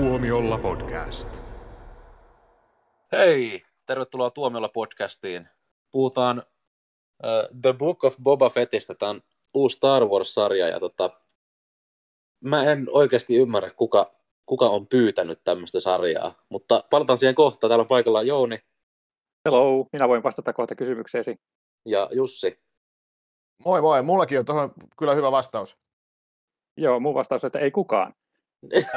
Tuomiolla podcast. Hei, tervetuloa Tuomiolla podcastiin. Puhutaan uh, The Book of Boba Fettistä, tämä on uusi Star Wars-sarja, ja tota, mä en oikeasti ymmärrä, kuka, kuka on pyytänyt tämmöistä sarjaa, mutta palataan siihen kohtaan. Täällä on paikalla Jouni Hello, minä voin vastata kohta kysymykseesi. ja Jussi. Moi moi, mullakin on tuohon kyllä hyvä vastaus. Joo, mun vastaus on, että ei kukaan.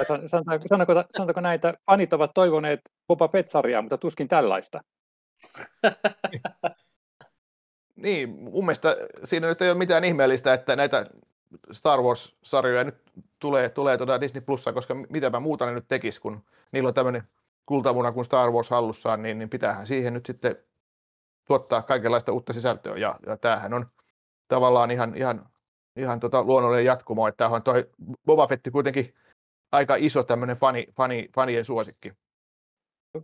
Sanotaanko, sanotaanko, sanotaanko näitä, fanit ovat toivoneet Boba Fett-sarjaa, mutta tuskin tällaista. Niin, mun mielestä siinä nyt ei ole mitään ihmeellistä, että näitä Star Wars-sarjoja nyt tulee, tulee tuota Disney Plussa, koska mitä mä muuta ne nyt tekis, kun niillä on tämmöinen kultamuna kuin Star Wars hallussaan, niin, niin pitäähän siihen nyt sitten tuottaa kaikenlaista uutta sisältöä, ja, ja tämähän on tavallaan ihan, ihan, ihan tota luonnollinen jatkumo, että on toi Boba Fett kuitenkin aika iso tämmöinen fani, fani, fanien suosikki.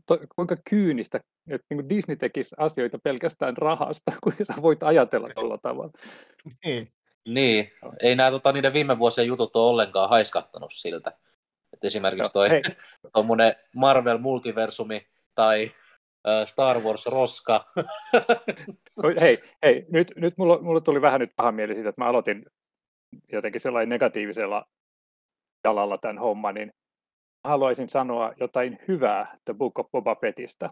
To, kuinka kyynistä, että niin Disney tekisi asioita pelkästään rahasta, kun sä voit ajatella tuolla tavalla. Niin. Niin, ei nämä tota, niiden viime vuosien jutut ole ollenkaan haiskahtanut siltä. Et esimerkiksi toi Hei, tommonen Marvel Multiversumi tai äh, Star Wars Roska. Oi, hei, hei nyt, nyt mulla, mulla tuli vähän nyt paha mieli siitä, että mä aloitin jotenkin sellainen negatiivisella jalalla tämän homman, niin haluaisin sanoa jotain hyvää The Book of Boba Fettistä.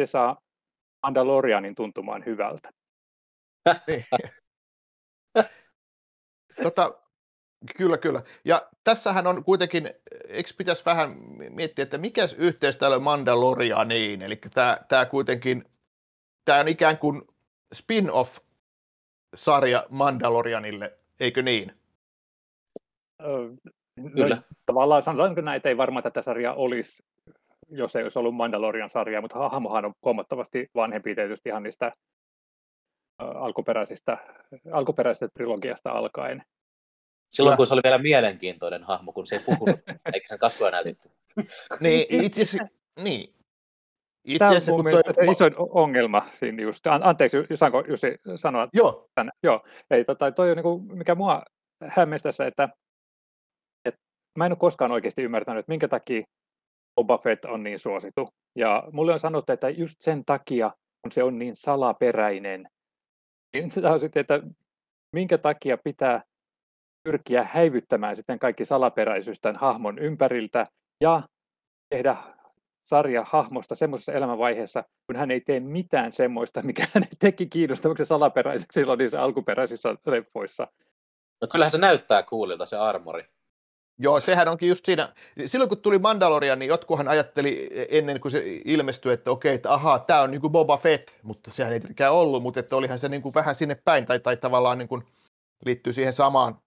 Se saa Mandalorianin tuntumaan hyvältä. Tota, kyllä, kyllä. Ja tässähän on kuitenkin, eikö pitäisi vähän miettiä, että mikä yhteys täällä on Mandalorianiin, eli tämä, tämä kuitenkin, tämä on ikään kuin spin-off-sarja Mandalorianille, eikö niin? Ö, Kyllä. No, tavallaan sanotaanko näin, että ei varmaan tätä sarjaa olisi, jos ei olisi ollut Mandalorian sarjaa, mutta hahmohan on huomattavasti vanhempi tietysti ihan niistä alkuperäisistä, alkuperäisestä trilogiasta alkaen. Silloin Kyllä. kun se oli vielä mielenkiintoinen hahmo, kun se ei puhunut, eikä sen kasvoja näytetty. Niin, itse asiassa, niin. Itse Tämä on mun mielestä toi, se isoin ongelma siinä just. An- anteeksi, saanko Jussi sanoa Joo, tänne? Joo, ei, tota, toi on niin kuin, mikä mua hämmäsi tässä, että mä en ole koskaan oikeasti ymmärtänyt, minkä takia Boba Fett on niin suosittu. Ja mulle on sanottu, että just sen takia, kun se on niin salaperäinen, niin tämä on sitten, että minkä takia pitää pyrkiä häivyttämään sitten kaikki salaperäisyys tämän hahmon ympäriltä ja tehdä sarja hahmosta semmoisessa elämänvaiheessa, kun hän ei tee mitään semmoista, mikä hän teki kiinnostavaksi salaperäiseksi silloin niissä alkuperäisissä leffoissa. No kyllähän se näyttää coolilta se armori. Joo, sehän onkin just siinä. Silloin kun tuli Mandalorian, niin jotkuhan ajatteli ennen kuin se ilmestyi, että okei, että ahaa, tämä on niin kuin Boba Fett, mutta sehän ei tietenkään ollut, mutta että olihan se niin kuin vähän sinne päin, tai, tai tavallaan niin kuin liittyy siihen samaan,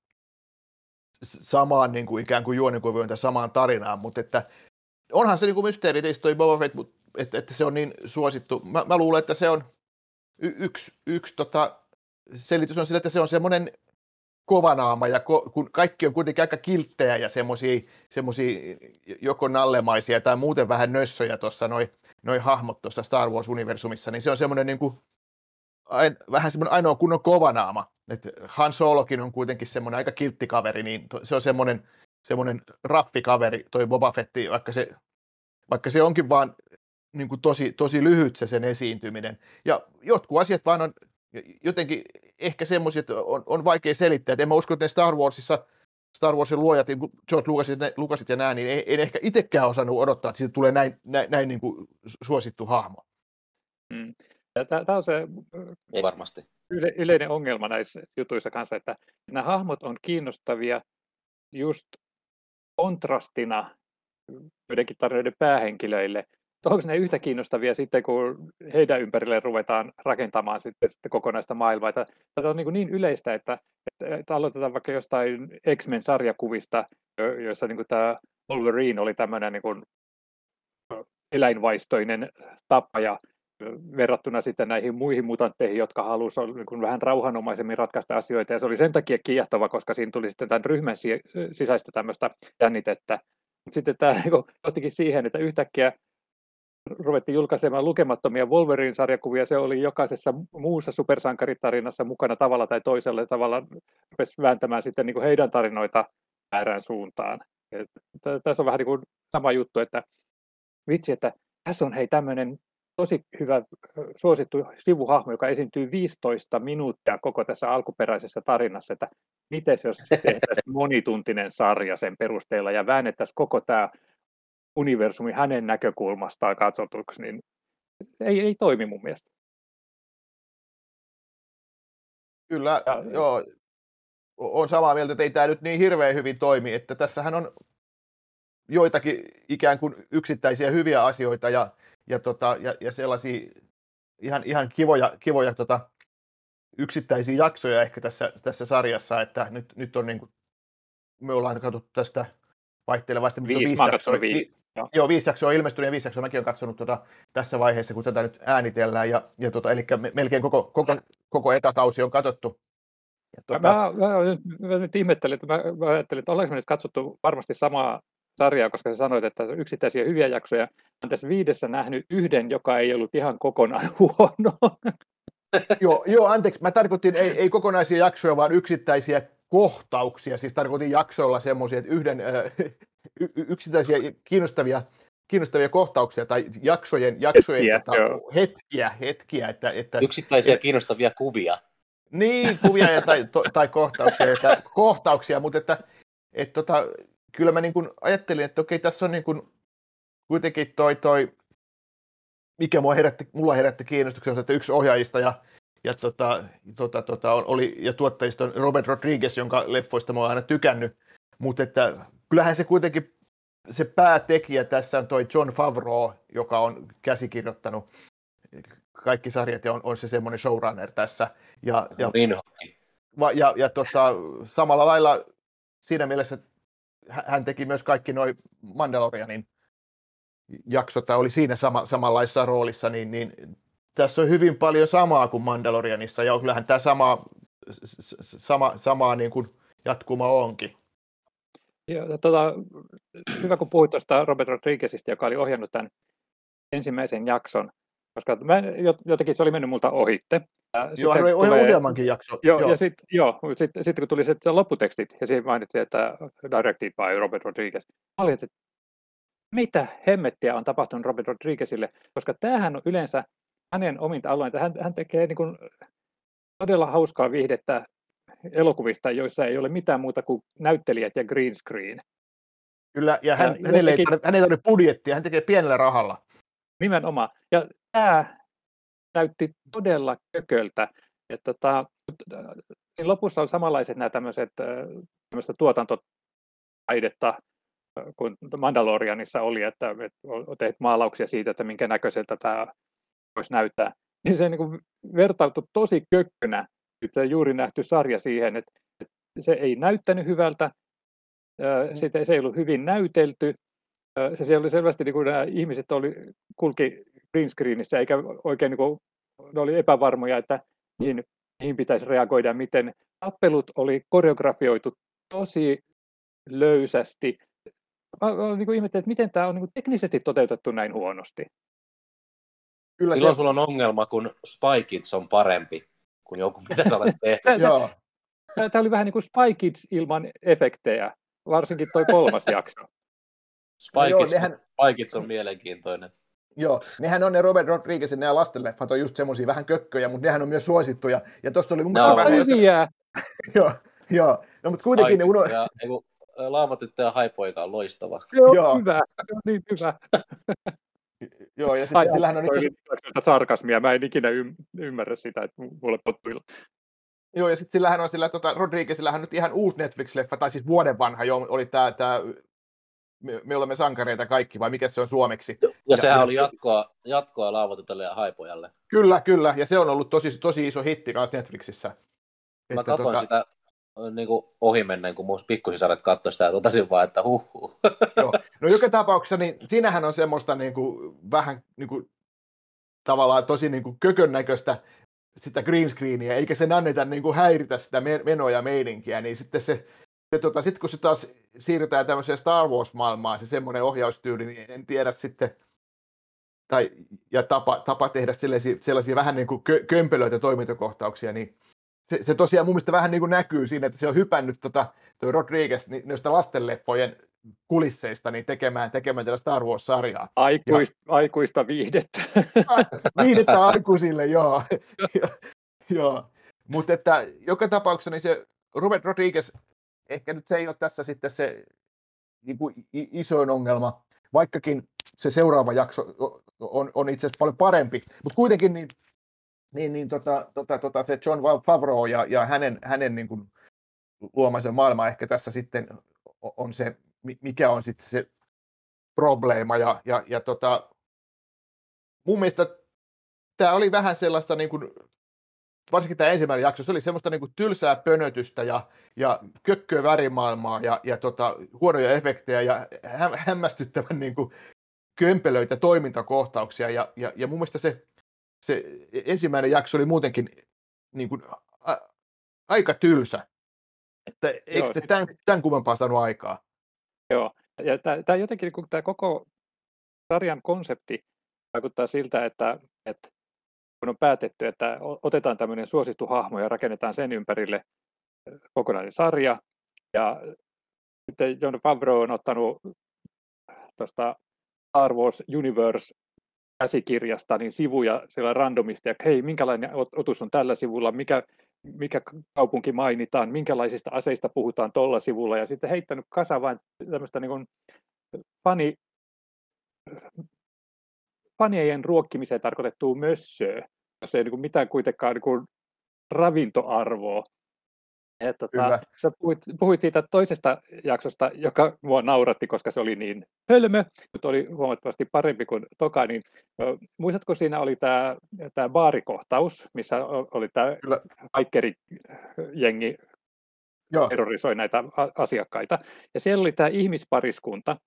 samaan niin kuin ikään kuin juonikuvioon tai samaan tarinaan, mutta että onhan se niin kuin mysteeri tietysti toi Boba Fett, mutta että, että se on niin suosittu. Mä, mä luulen, että se on y- yksi, yksi tota, selitys on sillä, että se on semmoinen kovanaama, ja ko, kun kaikki on kuitenkin aika kilttejä ja semmoisia joko nallemaisia tai muuten vähän nössöjä tuossa noi, noi hahmot tuossa Star Wars-universumissa, niin se on semmoinen niin vähän semmoinen ainoa kunnon kovanaama. Et Han Solokin on kuitenkin semmoinen aika kiltti kaveri, niin to, se on semmoinen, semmoinen rappikaveri, toi Boba Fetti, vaikka se, vaikka se onkin vaan niin kuin tosi, tosi lyhyt se sen esiintyminen. Ja jotkut asiat vaan on jotenkin ehkä semmoisia, että on, on vaikea selittää. Et en mä usko, että ne Star Warsissa, Star Warsin luojat, niin George Lucasit, ne- Lucasit ja nämä, niin ei, en ehkä itsekään osannut odottaa, että siitä tulee näin, näin, näin niin kuin suosittu hahmo. Mm. Tämä on se Ei varmasti. yle, yleinen ongelma näissä jutuissa kanssa, että nämä hahmot on kiinnostavia just kontrastina joidenkin tarinoiden päähenkilöille. Onko ne yhtä kiinnostavia sitten, kun heidän ympärille ruvetaan rakentamaan sitten, sitten kokonaista maailmaa? Että Tämä on niin, niin yleistä, että, että, että aloitetaan vaikka jostain X-Men-sarjakuvista, jo- joissa niin kuin tämä Wolverine oli tämmöinen niin kuin eläinvaistoinen tappaja verrattuna sitten näihin muihin mutantteihin, jotka halusivat niin vähän rauhanomaisemmin ratkaista asioita. Ja se oli sen takia kiehtova, koska siinä tuli sitten tämän ryhmän si- sisäistä tämmöistä jännitettä. Mutta sitten tämä niin kuin johtikin siihen, että yhtäkkiä ruvettiin julkaisemaan lukemattomia Wolverine-sarjakuvia. Se oli jokaisessa muussa supersankaritarinassa mukana tavalla tai toisella tavalla. Rupesi vääntämään sitten niin kuin heidän tarinoita väärään suuntaan. Tässä on vähän niin kuin sama juttu, että vitsi, että tässä on hei tämmöinen tosi hyvä suosittu sivuhahmo, joka esiintyy 15 minuuttia koko tässä alkuperäisessä tarinassa, että miten jos tehtäisiin monituntinen sarja sen perusteella ja väännettäisiin koko tämä universumi hänen näkökulmastaan katsotuksi, niin ei, ei toimi mun mielestä. Kyllä, ja, joo, on samaa mieltä, että ei tämä nyt niin hirveän hyvin toimi, että tässähän on joitakin ikään kuin yksittäisiä hyviä asioita ja, ja, tota, ja, ja sellaisia ihan, ihan kivoja, kivoja tota, yksittäisiä jaksoja ehkä tässä, tässä sarjassa, että nyt, nyt on niin kuin, me ollaan katsottu tästä vaihtelevasti. Viisi, viisi jaksoa, viisi. Joo. Joo, viisi jaksoa on ilmestynyt ja viisi jaksoa mäkin olen katsonut tuota, tässä vaiheessa, kun tätä nyt äänitellään. Ja, ja tuota, eli melkein koko, koko, koko ekakausi on katsottu. Ja tuota... mä, mä, mä, mä, nyt ihmettelin, että mä, mä ajattelin, että ollaanko me nyt katsottu varmasti samaa sarjaa, koska sä sanoit, että yksittäisiä hyviä jaksoja. Olen tässä viidessä nähnyt yhden, joka ei ollut ihan kokonaan huono. joo, joo, anteeksi. Mä tarkoitin ei, ei kokonaisia jaksoja, vaan yksittäisiä kohtauksia. Siis tarkoitin jaksoilla semmoisia, että yhden äh, y- yksittäisiä kiinnostavia, kiinnostavia kohtauksia tai jaksojen, jaksojen hetkiä, tota, hetkiä, hetkiä että, että, Yksittäisiä et, kiinnostavia kuvia. Niin, kuvia ja, tai, to, tai kohtauksia, että, kohtauksia, mutta että, et, tota, kyllä mä niin kuin ajattelin, että okei, tässä on niin kuin, kuitenkin toi, toi mikä mua herätti, mulla herätti kiinnostuksen, että yksi ohjaajista ja, ja, tota, tota, tota, oli, ja tuottajista on Robert Rodriguez, jonka leffoista mä oon aina tykännyt, mutta että kyllähän se kuitenkin se päätekijä tässä on toi John Favreau, joka on käsikirjoittanut kaikki sarjat ja on, on se semmoinen showrunner tässä. Ja, ja, niin ja, ja, ja tota, samalla lailla siinä mielessä hän teki myös kaikki noin Mandalorianin jaksot, tai oli siinä sama, samanlaisessa roolissa, niin, niin tässä on hyvin paljon samaa kuin Mandalorianissa, ja kyllähän tämä sama, sama, sama niin kuin jatkuma onkin. Joo, tota, hyvä, kun puhuit tuosta Robert Rodriguezista, joka oli ohjannut tämän ensimmäisen jakson, koska mä, jotenkin se oli mennyt multa ohitte. Ja joo, hän oli tulee, useammankin jakso. Joo, joo. ja sitten joo, sit, sit, kun tuli se lopputekstit, ja siinä mainittiin, että directed by Robert Rodriguez. Mä olin, että mitä hemmettiä on tapahtunut Robert Rodriguezille, koska tämähän on yleensä hänen ominta alueensa. Hän, hän tekee niin kuin todella hauskaa viihdettä elokuvista, joissa ei ole mitään muuta kuin näyttelijät ja green screen. Kyllä, ja, hän, ja hänelle ei, hän ei tarvitse budjettia, hän tekee pienellä rahalla. Nimenomaan. Ja tämä näytti todella kököltä. Että tota, siinä lopussa on samanlaiset nämä tämmöiset tämmöistä tuotantotaidetta kuin Mandalorianissa oli, että, että teet maalauksia siitä, että minkä näköiseltä tämä voisi näyttää. Niin se niin vertautui tosi kökkönä nyt juuri nähty sarja siihen, että se ei näyttänyt hyvältä, mm. sitä, se ei ollut hyvin näytelty, se, se oli selvästi, niin kuin nämä ihmiset oli, kulki green screenissä, eikä oikein niin kuin, ne oli epävarmoja, että mihin, mihin pitäisi reagoida, miten tappelut oli koreografioitu tosi löysästi. Mä, mä niin ihmettelin, että miten tämä on niin kuin teknisesti toteutettu näin huonosti. Kyllä Silloin se... sulla on ongelma, kun Spy Kids on parempi kuin joku, mitä sä olet tehnyt. Joo. Tämä oli vähän niin kuin Spy Kids ilman efektejä, varsinkin toi kolmas jakso. Spy, no Kids, nehän... Spy Kids on mielenkiintoinen. Joo, nehän on ne Robert Rodriguezin nämä lastenleffat on just semmoisia vähän kökköjä, mutta nehän on myös suosittuja. Ja tuossa oli mun no, vähän... Hyviä. joo, joo. No, mutta kuitenkin ne uno... Ja, Laamatyttö ja haipoika on loistava. Joo, joo. hyvä. Niin hyvä. Joo, ja sitten sillähän on itse sarkasmia, mä en ikinä ym- ymmärrä sitä, että mulle pottuilla. Joo, ja sitten sillähän on sillä, tota, Rodriguezillähän nyt ihan uusi Netflix-leffa, tai siis vuoden vanha jo, oli tämä, tää, me, me, olemme sankareita kaikki, vai mikä se on suomeksi? Ja, ja sehän ja, oli jatkoa, jatkoa Laavotytölle ja Haipojalle. Kyllä, kyllä, ja se on ollut tosi, tosi iso hitti kanssa Netflixissä. Mä että, katsoin tota... sitä niin kuin ohimennen, kun mun pikkusisaret katsoi sitä ja totesin vaan, että huh, huh. Joo. No joka tapauksessa, niin siinähän on semmoista niin kuin, vähän niin kuin, tavallaan tosi niin kuin kökön näköistä sitä green screeniä, eikä sen anneta niin kuin häiritä sitä menoa ja meininkiä, niin sitten se, se tota, sit kun se taas siirrytään tämmöiseen Star Wars-maailmaan, se semmoinen ohjaustyyli, niin en tiedä sitten, tai, ja tapa, tapa tehdä sellaisia, sellaisia vähän niin kuin kö, kömpelöitä toimintakohtauksia, niin se, se tosiaan mun mielestä vähän niin kuin näkyy siinä, että se on hypännyt tota, toi Rodriguez niin noista lastenleffojen kulisseista niin tekemään, tekemään tällä Star Wars-sarjaa. Aikuist, ja... Aikuista viihdettä. viihdettä aikuisille, joo. joo. Mutta että joka tapauksessa niin se Robert Rodriguez, ehkä nyt se ei ole tässä sitten se niin kuin isoin ongelma, vaikkakin se seuraava jakso on, on itse asiassa paljon parempi, mutta kuitenkin niin, niin, niin tota, tota, tota, se John Favreau ja, ja hänen, hänen niin kuin luomansa maailma ehkä tässä sitten on se, mikä on sitten se probleema. Ja, ja, ja tota, mun mielestä tämä oli vähän sellaista, niin kuin, varsinkin tämä ensimmäinen jakso, se oli semmoista niin kuin tylsää pönötystä ja, ja kökköä värimaailmaa ja, ja tota, huonoja efektejä ja hä, hämmästyttävän niin kuin, kömpelöitä toimintakohtauksia. Ja, ja, ja mun mielestä se, se ensimmäinen jakso oli muutenkin niin kuin, a, aika tylsä. Että eikö Joo, tämän, tämän kummempaa saanut aikaa? Joo, ja tämä jotenkin, kun tämä koko sarjan konsepti vaikuttaa siltä, että, että kun on päätetty, että otetaan tämmöinen suosittu hahmo ja rakennetaan sen ympärille kokonainen sarja, ja sitten John Favreau on ottanut tuosta Star Wars Universe käsikirjasta niin sivuja siellä randomisti, että hei, minkälainen otus on tällä sivulla, mikä, mikä kaupunki mainitaan, minkälaisista aseista puhutaan tuolla sivulla, ja sitten heittänyt kasa vain tämmöistä niin fani, fanien ruokkimiseen tarkoitettua mössöä, jos ei niin kuin mitään kuitenkaan niin kuin ravintoarvoa. Että tota, sä puhuit, puhuit siitä toisesta jaksosta, joka mua nauratti, koska se oli niin hölmö, mutta oli huomattavasti parempi kuin toka. Niin, muistatko siinä oli tämä, baarikohtaus, missä oli tämä jengi Joo. terrorisoi näitä asiakkaita. Ja siellä oli tämä ihmispariskunta.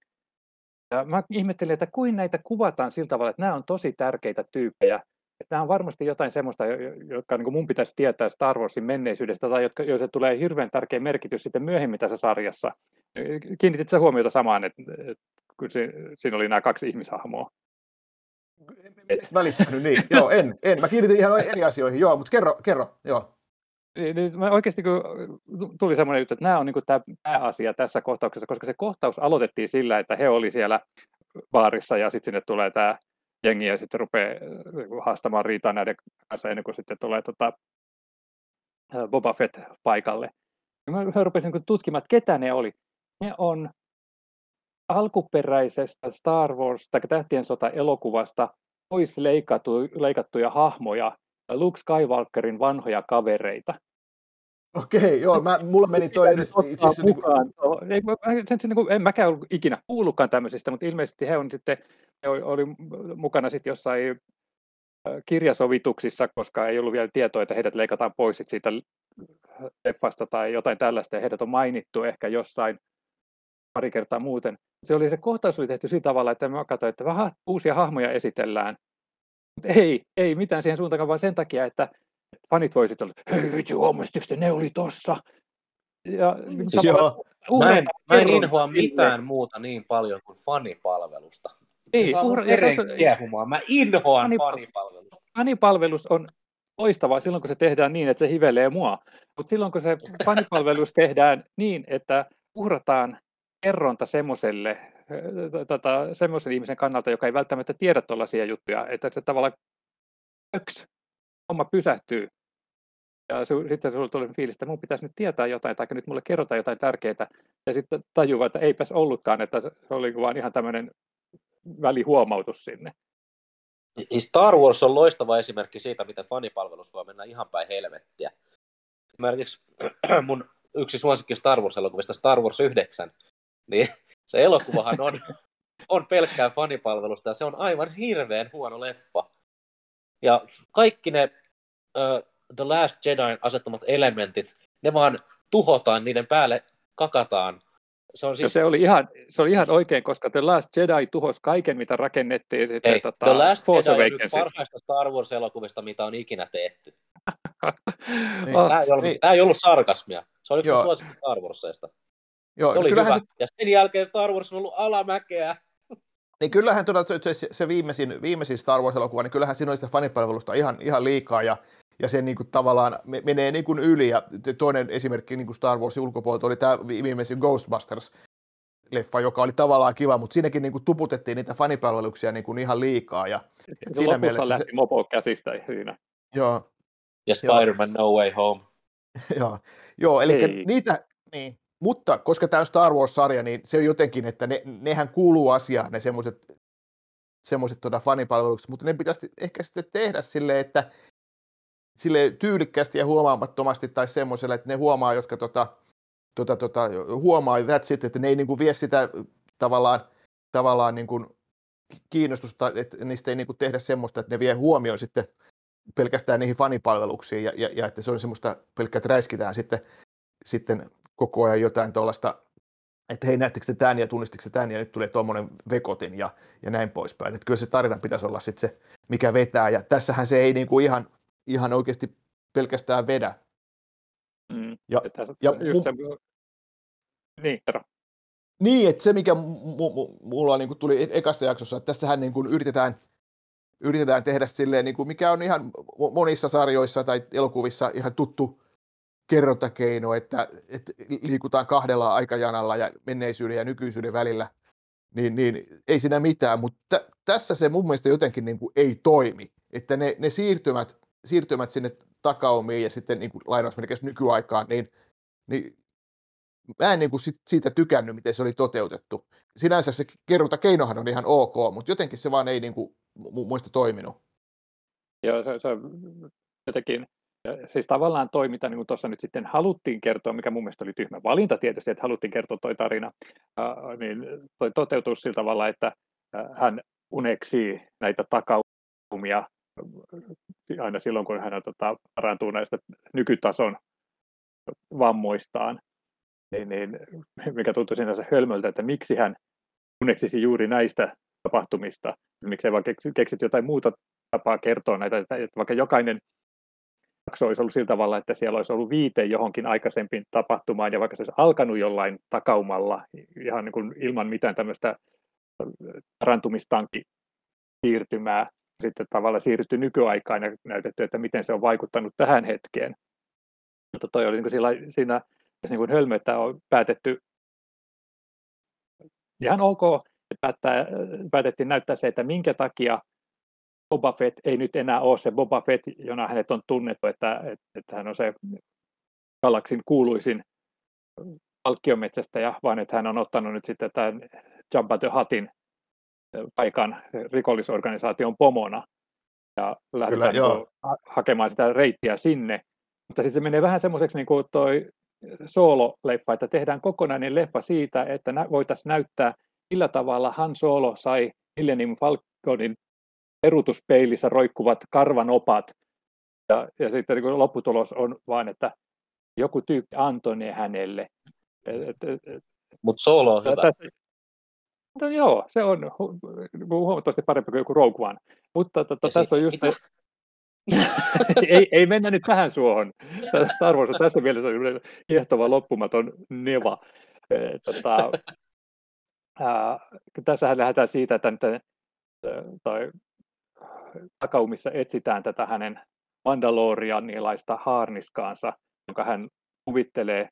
Ja mä ihmettelin, että kuin näitä kuvataan sillä tavalla, että nämä on tosi tärkeitä tyyppejä, nämä on varmasti jotain sellaista, jotka niin mun pitäisi tietää Star Warsin menneisyydestä, tai jotka, joita tulee hirveän tärkeä merkitys sitten myöhemmin tässä sarjassa. Kiinnitit sä huomiota samaan, että, että kun se, siinä oli nämä kaksi ihmishahmoa? Et. Välittänyt, niin. joo, en, en. Mä kiinnitin ihan eri asioihin, joo, mutta kerro, kerro, joo. Niin, niin mä oikeasti kun tuli semmoinen juttu, että nämä on niin tämä pääasia tässä kohtauksessa, koska se kohtaus aloitettiin sillä, että he oli siellä baarissa ja sitten sinne tulee tämä jengi ja sitten rupeaa äh, haastamaan riitaa näiden kanssa ennen kuin sitten tulee tota, äh, Boba Fett paikalle. Ja mä rupesin niin tutkimaan, että ketä ne oli. Ne on alkuperäisestä Star Wars tai Tähtien sota elokuvasta pois leikattu, leikattuja hahmoja, Luke Skywalkerin vanhoja kavereita. Okei, joo, mä, mulla meni toi edes itse asiassa... Niin kuin... Ei, mä, sen, sen, niin kuin, en mäkään ollut ikinä kuullutkaan tämmöisistä, mutta ilmeisesti he on sitten, oli mukana sitten jossain kirjasovituksissa, koska ei ollut vielä tietoa, että heidät leikataan pois siitä leffasta tai jotain tällaista, ja heidät on mainittu ehkä jossain pari kertaa muuten. Se, oli, se kohtaus oli tehty sillä tavalla, että mä katsoin, että vähän uusia hahmoja esitellään. Mutta ei, ei mitään siihen suuntaan, vaan sen takia, että fanit voisivat olla, hei vitsi, huomasitteko te, ne oli tossa. Ja, siis joo, mä en, mä en inhoa mitään muuta niin paljon kuin fanipalvelusta. Ei, se saa uhra, kiehumaan. Mä inhoan fanipalvelusta. fanipalvelusta. Fanipalvelus on loistavaa silloin, kun se tehdään niin, että se hivelee mua. Mutta silloin, kun se fanipalvelus tehdään niin, että uhrataan kerronta semmoiselle tota, semmoisen ihmisen kannalta, joka ei välttämättä tiedä tuollaisia juttuja, että se tavallaan yksi homma pysähtyy. Ja su, sitten sinulla tulee fiilis, että minun pitäisi nyt tietää jotain, tai nyt mulle kerrotaan jotain tärkeää, ja sitten tajuaa, että eipäs ollutkaan, että se oli vaan ihan tämmöinen välihuomautus sinne. Star Wars on loistava esimerkki siitä, miten fanipalvelus voi mennä ihan päin helvettiä. Esimerkiksi mun yksi suosikki Star Wars-elokuvista, Star Wars 9, niin se elokuvahan on, on pelkkää fanipalvelusta ja se on aivan hirveän huono leffa. Ja kaikki ne uh, The Last Jedi asettamat elementit, ne vaan tuhotaan, niiden päälle kakataan. Se, on siis... se, oli ihan, se oli ihan oikein, koska The Last Jedi tuhosi kaiken, mitä rakennettiin. Sitten, Ei, tota, The Last Force Jedi on yksi parhaista Star Wars-elokuvista, mitä on ikinä tehty. niin. tämä, ei ollut, niin. tämä ei ollut sarkasmia. Se oli yksi suosikki Star Warsista. Joo, se oli hyvä. Se... Ja sen jälkeen Star Wars on ollut alamäkeä. Niin kyllähän tuota, se, se viimeisin, viimeisin Star Wars-elokuva, niin kyllähän siinä oli sitä fanipalvelusta ihan, ihan liikaa, ja, ja se niin kuin, tavallaan menee niin kuin yli, ja toinen esimerkki niin kuin Star Warsin ulkopuolelta oli tämä viimeisin Ghostbusters, leffa, joka oli tavallaan kiva, mutta siinäkin niin kuin tuputettiin niitä fanipalveluksia niin kuin ihan liikaa. Ja, et siinä mielessä lähti se... mopo käsistä siinä. Joo. Ja Spider-Man No Way Home. joo, joo eli niitä, niin, mutta koska tämä on Star Wars-sarja, niin se on jotenkin, että ne, nehän kuuluu asiaan, ne semmoiset semmoiset tuota fanipalvelukset, mutta ne pitäisi ehkä sitten tehdä silleen, että sille tyylikkästi ja huomaamattomasti tai semmoiselle, että ne huomaa, jotka tota, tota, tota, huomaa, that's it, että ne ei niin kuin vie sitä tavallaan, tavallaan niin kuin kiinnostusta, että niistä ei niin kuin tehdä semmoista, että ne vie huomioon sitten pelkästään niihin fanipalveluksiin ja, ja, ja että se on semmoista pelkkää, että räiskitään sitten, sitten koko ajan jotain tuollaista, että hei näettekö te tämän ja tunnistiko te tämän ja nyt tulee tuommoinen vekotin ja, ja näin poispäin. Että kyllä se tarina pitäisi olla sitten se, mikä vetää ja tässähän se ei niin kuin ihan, ihan oikeasti pelkästään vedä. Mm. Ja, ja just se, niin, herra. Niin, että se mikä mulla niin kuin tuli ekassa jaksossa, että tässähän niin kuin yritetään, yritetään tehdä silleen, niin kuin mikä on ihan monissa sarjoissa tai elokuvissa ihan tuttu kerrontakeino, että, että liikutaan kahdella aikajanalla ja menneisyyden ja nykyisyyden välillä, niin, niin ei siinä mitään, mutta tässä se mun mielestä jotenkin niin kuin ei toimi, että ne, ne siirtymät, siirtymät sinne takaumiin ja sitten niin kuin lainausmerkeissä nykyaikaan, niin, niin mä en niin kuin sit, siitä tykännyt, miten se oli toteutettu. Sinänsä se kerrontakeinohan on ihan ok, mutta jotenkin se vaan ei niin kuin, mun mielestä toiminut. Joo, se, se jotenkin siis tavallaan toi, mitä niin tuossa nyt sitten haluttiin kertoa, mikä mun mielestä oli tyhmä valinta tietysti, että haluttiin kertoa toi tarina, niin toi toteutuu sillä tavalla, että hän uneksii näitä takaumia aina silloin, kun hän tota, parantuu näistä nykytason vammoistaan, niin, niin, mikä tuntui sinänsä hölmöltä, että miksi hän uneksisi juuri näistä tapahtumista, miksei vaan keksit jotain muuta tapaa kertoa näitä, että vaikka jokainen jakso olisi ollut sillä tavalla, että siellä olisi ollut viite johonkin aikaisempiin tapahtumaan, ja vaikka se olisi alkanut jollain takaumalla, ihan niin kuin ilman mitään tämmöistä parantumistankin siirtymää, sitten tavallaan siirrytty nykyaikaan ja näytetty, että miten se on vaikuttanut tähän hetkeen. Mutta toi oli niin sillä, siinä niin kuin hölmö, että on päätetty ihan ok, että päätettiin näyttää se, että minkä takia Boba Fett ei nyt enää ole se Boba Fett, jona hänet on tunnettu, että, että, hän on se galaksin kuuluisin palkkiometsästä, vaan että hän on ottanut nyt sitten tämän Jabba the Huttin paikan rikollisorganisaation pomona ja lähdetään Kyllä, niin hakemaan sitä reittiä sinne. Mutta sitten se menee vähän semmoiseksi niin kuin toi Solo-leffa, että tehdään kokonainen leffa siitä, että voitaisiin näyttää, millä tavalla Han Solo sai Millennium Falconin peruutuspeilissä roikkuvat karvanopat. Ja, ja sitten niin lopputulos on vain, että joku tyyppi antoi ne hänelle. Mutta solo on hyvä. Tästä, no joo, se on hu- huomattavasti parempi kuin joku Rogue One. Mutta tota, tässä on just... Ne, ei, ei mennä nyt tähän suohon. Star Wars on tässä mielessä kiehtova loppumaton neva. Tota, ää, tässähän lähdetään siitä, että, että tai takaumissa etsitään tätä hänen Mandalorianilaista haarniskaansa, jonka hän kuvittelee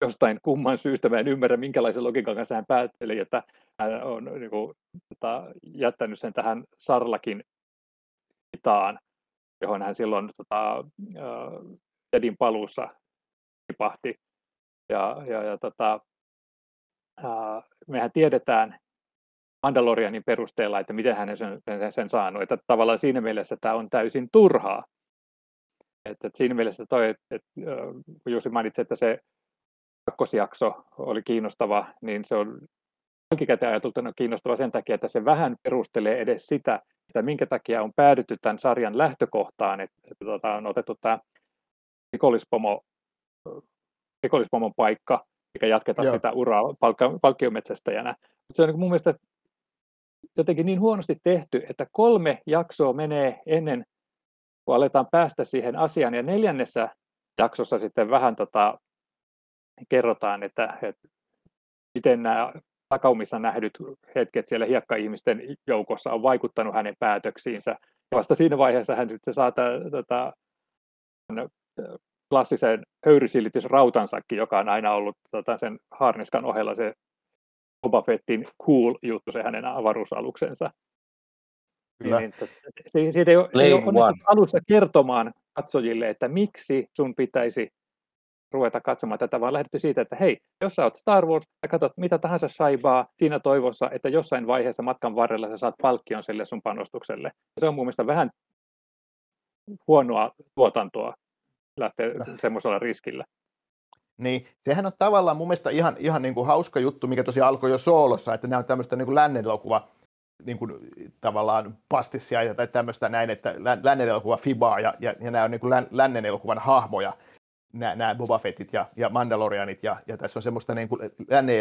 jostain kumman syystä. Mä en ymmärrä, minkälaisen logiikan kanssa hän päätteli, että hän on niin kuin, tota, jättänyt sen tähän Sarlakin itaan, johon hän silloin tota, Tedin paluussa tipahti. Ja, ja, ja tota, mehän tiedetään, Mandalorianin perusteella, että miten hän sen, sen, sen saanut. Että tavallaan siinä mielessä tämä on täysin turhaa. Että, että siinä mielessä toi, että, että kun Jussi mainitsi, että se kakkosjakso oli kiinnostava, niin se on jälkikäteen ajateltuna kiinnostava sen takia, että se vähän perustelee edes sitä, että minkä takia on päädytty tämän sarjan lähtökohtaan, että, että tota, on otettu tämä rikollispomo, rikollispomon paikka, eikä jatketa Joo. sitä uraa palkka, palkkiometsästäjänä. Mutta se on niin mun mielestä jotenkin niin huonosti tehty, että kolme jaksoa menee ennen kun aletaan päästä siihen asiaan, ja neljännessä jaksossa sitten vähän tota, kerrotaan, että, että miten nämä takaumissa nähdyt hetket siellä hiekka-ihmisten joukossa on vaikuttanut hänen päätöksiinsä. Vasta siinä vaiheessa hän sitten saa tämän, tota, klassisen höyrysilitysrautansakin, joka on aina ollut tota, sen harniskan ohella se Boba Fettin cool juttu, se hänen avaruusaluksensa. Kyllä. Niin, niin, siitä ei ei ole alussa kertomaan katsojille, että miksi sun pitäisi ruveta katsomaan tätä, vaan lähdetty siitä, että hei, jos sä oot Star Wars ja katsot mitä tahansa saibaa siinä toivossa, että jossain vaiheessa matkan varrella sä saat palkkion sille sun panostukselle. Se on mun mielestä vähän huonoa tuotantoa lähteä semmoisella riskillä. Niin, sehän on tavallaan mun mielestä ihan, ihan niin kuin hauska juttu, mikä tosiaan alkoi jo soolossa, että nämä on tämmöistä niin kuin lännen elokuva, niin kuin, tavallaan pastissia tai tämmöistä näin, että län- lännen elokuva Fibaa ja, ja, ja nämä on niin kuin län, lännen elokuvan hahmoja, nämä, Boba Fettit ja, ja Mandalorianit, ja, ja tässä on semmoista niin kuin lännen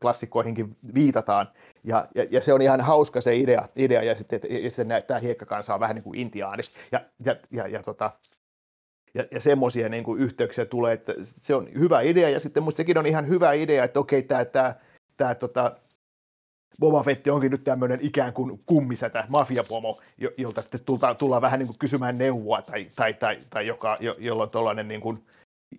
klassikkoihinkin viitataan, ja, ja, ja, se on ihan hauska se idea, idea ja sitten ja se, tämä hiekkakansa on vähän niin kuin intiaanis, ja, ja, ja, ja tota, ja, ja semmoisia niin kuin yhteyksiä tulee, että se on hyvä idea, ja sitten musta sekin on ihan hyvä idea, että okei, tämä, tämä, tämä tota, Boba Fett onkin nyt tämmöinen ikään kuin kummisätä, mafiapomo, jo, jolta sitten tulta, tullaan vähän niin kuin kysymään neuvoa, tai, tai, tai, tai joka, jo, jolla on tuollainen niin kuin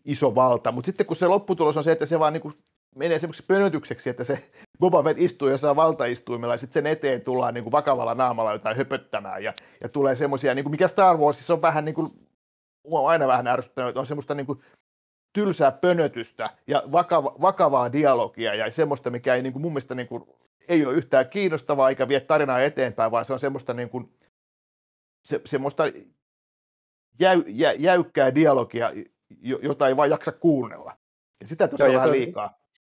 iso valta, mutta sitten kun se lopputulos on se, että se vaan niin kuin menee semmoiseksi pönötykseksi, että se Boba Fett istuu jossain valtaistuimella ja sitten sen eteen tullaan niin kuin vakavalla naamalla jotain höpöttämään ja, ja tulee semmoisia, niin kuin mikä Star Warsissa on vähän niin kuin mua on aina vähän ärsyttänyt, että on semmoista niin kuin tylsää pönötystä ja vakava, vakavaa dialogia ja semmoista, mikä ei niin kuin mun mielestä niin kuin, ei ole yhtään kiinnostavaa eikä vie tarinaa eteenpäin, vaan se on semmoista, niin kuin, se, semmoista jäy, jä, jäykkää dialogia, jota ei vaan jaksa kuunnella. Ja sitä tuossa vähän se on- liikaa.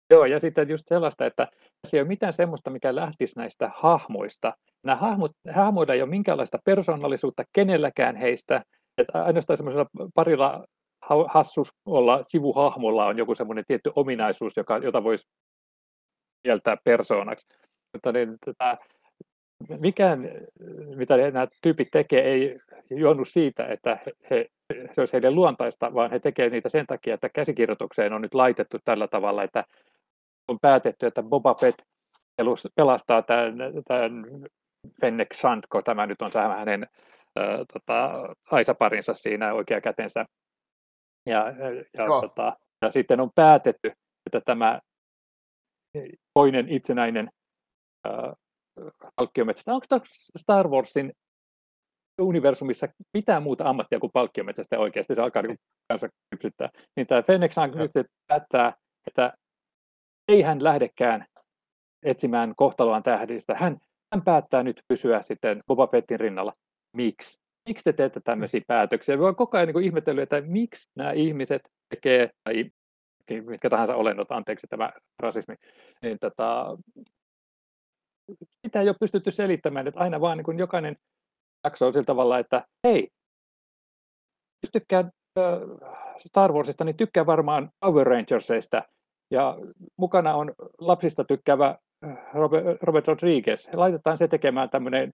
Joo, ja sitten just sellaista, että tässä ei ole mitään semmoista, mikä lähtisi näistä hahmoista. Nämä hahmot, hahmoilla ei ole minkäänlaista persoonallisuutta kenelläkään heistä, että ainoastaan semmoisella parilla ha- hassulla sivuhahmolla on joku semmoinen tietty ominaisuus, joka, jota voisi mieltää persoonaksi. Mutta niin, tätä, mikään, mitä nämä tyypit tekee, ei juonnu siitä, että he, se olisi heidän luontaista, vaan he tekevät niitä sen takia, että käsikirjoitukseen on nyt laitettu tällä tavalla, että on päätetty, että Boba Fett pelastaa tämän, tämän Fennec Shand, kun tämä nyt on tämä hänen äh, tota, aisaparinsa siinä oikea kätensä. Ja, ja, Joo. tota, ja sitten on päätetty, että tämä toinen itsenäinen äh, palkkiometsästä. Onko tämä Star Warsin universumissa mitään muuta ammattia kuin palkkiometsästä oikeasti? Se alkaa niin kanssa kypsyttää. Niin tämä Joo. nyt päättää, että ei hän lähdekään etsimään kohtaloaan tähdistä. Hän, hän päättää nyt pysyä sitten Boba Fettin rinnalla. Miksi? Miksi te teette tämmöisiä päätöksiä? On koko ajan niin ihmetellyt, että miksi nämä ihmiset tekee, tai mitkä tahansa olennot, anteeksi tämä rasismi, niin tota, sitä ei ole pystytty selittämään, että aina vaan niin jokainen jakso on sillä tavalla, että hei, jos tykkää äh, Star Warsista, niin tykkää varmaan Power Rangersista, ja mukana on lapsista tykkäävä äh, Robert, Robert Rodriguez. Laitetaan se tekemään tämmöinen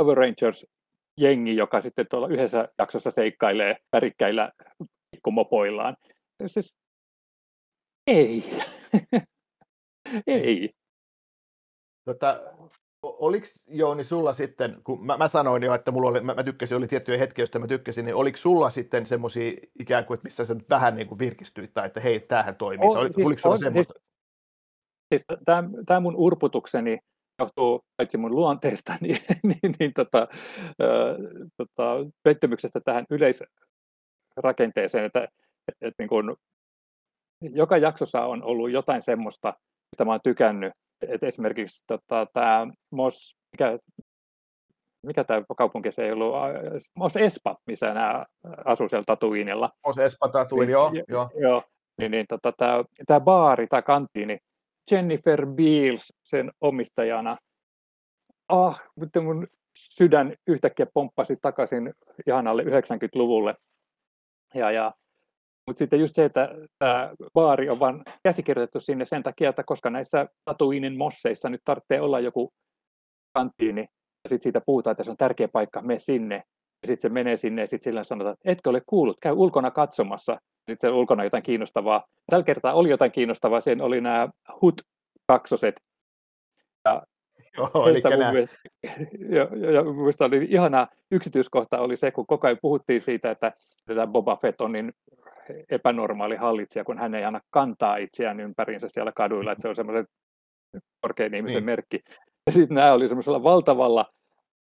Power Rangers-jengi, joka sitten tuolla yhdessä jaksossa seikkailee värikkäillä pikkumopoillaan. Siis, ei. ei. Tota, oliko Jouni sulla sitten, kun mä, mä sanoin jo, että mulla oli, mä, mä tykkäsin, oli tiettyjä hetkiä, joista mä tykkäsin, niin oliko sulla sitten semmoisia ikään kuin, että missä sä nyt vähän niin kuin virkistyit, tai että hei, tämähän toimii, On, siis oliko sulla on, semmoista? Siis tämä, tämä mun urputukseni johtuu paitsi mun luonteesta, niin, niin, niin tota, ö, tota, pettymyksestä tähän yleisrakenteeseen, että, että, että niin kun, joka jaksossa on ollut jotain semmoista, mistä mä oon tykännyt. Et esimerkiksi tota, tämä Mos, mikä, mikä tämä kaupunki se ei ollut, Mos Espa, missä nämä asuu siellä Tatuinilla. Os Espata tuli, joo, Niin, joo. joo. Niin, niin, tota, tämä, tämä baari, tämä kanttiini, Jennifer Beals sen omistajana. Ah, mutta mun sydän yhtäkkiä pomppasi takaisin ihanalle 90-luvulle. Ja, ja, mutta sitten just se, että tämä baari on vain käsikirjoitettu sinne sen takia, että koska näissä Tatuinen mosseissa nyt tarvitsee olla joku kanttiini, ja sitten siitä puhutaan, että se on tärkeä paikka, me sinne. Ja sitten se menee sinne ja sitten sillä sanotaan, että etkö ole kuullut, käy ulkona katsomassa. Sitten ulkona jotain kiinnostavaa. Tällä kertaa oli jotain kiinnostavaa, sen oli nämä HUT-kaksoset. joo Heistä eli mun nää, mielestä, ja, ja, ja mun mielestä oli ihana yksityiskohta oli se, kun koko ajan puhuttiin siitä, että tämä Boba Fett on niin epänormaali hallitsija, kun hän ei anna kantaa itseään ympäriinsä siellä kaduilla, että se on semmoisen korkean ihmisen niin. merkki. Ja sitten nämä oli semmoisella valtavalla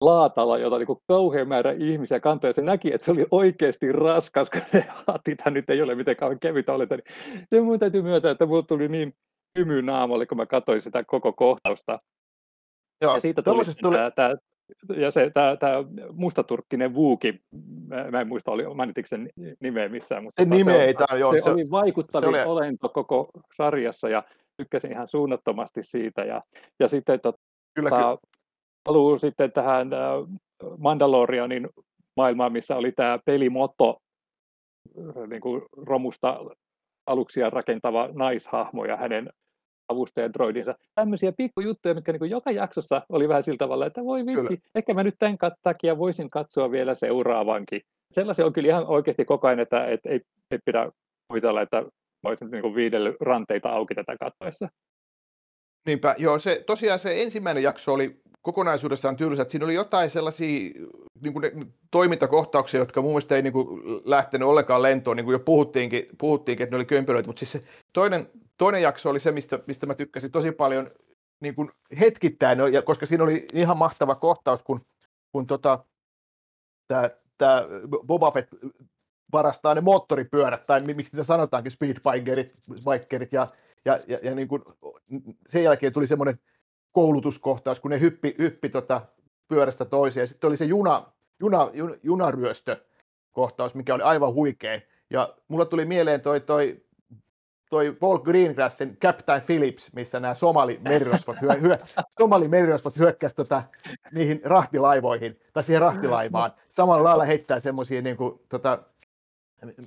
laatalla, jota niin kauhean määrä ihmisiä kantoi, ja se näki, että se oli oikeasti raskas, kun ne haatit nyt ei ole mitenkään kevyt oleta. Niin se mun täytyy myöntää, että mulla tuli niin hymy naamalle, kun mä katsoin sitä koko kohtausta. Joo, ja siitä tuli, tuli... Tämä, tämä, ja se, tämä, tämä mustaturkkinen Vuuki, mä en muista, oli, mainitiko sen nimeä missään, mutta se, tota, se, ei, tämä, joo, se, se oli vaikuttavin se oli... olento koko sarjassa ja tykkäsin ihan suunnattomasti siitä. Ja, ja sitten tota, kyllä, kyllä. paluu sitten tähän äh, Mandalorianin maailmaan, missä oli tämä pelimotto äh, niin kuin romusta aluksia rakentava naishahmo ja hänen avustajan droidinsa. Tämmöisiä pikkujuttuja, mitkä niin joka jaksossa oli vähän sillä tavalla, että voi vitsi, kyllä. ehkä mä nyt tämän takia voisin katsoa vielä seuraavankin. Sellaisia on kyllä ihan oikeasti koko ajan, että, että ei, ei pidä kuvitella, että olisin niin viidellyt ranteita auki tätä katsoessa. Niinpä, joo, se, tosiaan se ensimmäinen jakso oli kokonaisuudessaan tylsä, siinä oli jotain sellaisia niin kuin ne, toimintakohtauksia, jotka mun mielestä ei niin kuin, lähtenyt ollenkaan lentoon, niin kuin jo puhuttiinkin, puhuttiinkin että ne oli kömpelöitä, mutta siis se toinen, toinen jakso oli se, mistä, mistä mä tykkäsin tosi paljon niin kuin hetkittäin, no, ja, koska siinä oli ihan mahtava kohtaus, kun, kun tota, tämä Boba Fett varastaa ne moottoripyörät, tai miksi niitä sanotaankin, speedbikerit, bikerit, ja, ja, ja, ja niin kuin, sen jälkeen tuli semmoinen koulutuskohtaus, kun ne hyppi, hyppi tota pyörästä toiseen, sitten oli se juna, juna, juna, junaryöstö kohtaus, mikä oli aivan huikea, ja mulla tuli mieleen toi, toi toi Paul Greengrassin Captain Phillips, missä nämä somali merirosvot, hyö, hyö, somali merirosvot hyökkäs tota, niihin rahtilaivoihin, tai siihen rahtilaivaan. Samalla lailla heittää semmoisia, niin kuin, tota,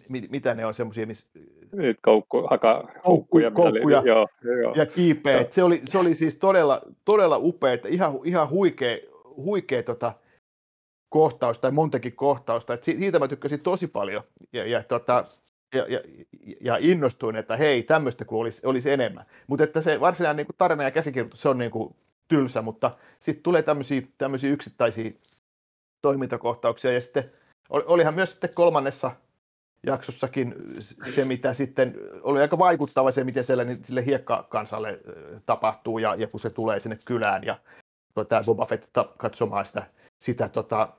mitä ne on semmoisia, missä... Nyt koukku, haka, koukkuja, koukkuja joo, joo. ja kiipeä. Se oli, se oli siis todella, todella upea, että ihan, ihan huikea, huikea tota, kohtaus tai montakin kohtausta. Et siitä mä tykkäsin tosi paljon. Ja, ja tota, ja, ja, ja innostuin, että hei, tämmöistä kuin olisi, olisi enemmän. Mutta että se varsinainen niin kuin tarina ja käsikirjoitus, se on niin kuin tylsä, mutta sitten tulee tämmöisiä, tämmöisiä yksittäisiä toimintakohtauksia, ja sitten olihan myös sitten kolmannessa jaksossakin se, mitä sitten oli aika vaikuttava se, miten siellä niin sille hiekkakansalle tapahtuu, ja, ja kun se tulee sinne kylään, ja tämä Boba Fett katsomaan sitä, sitä tota,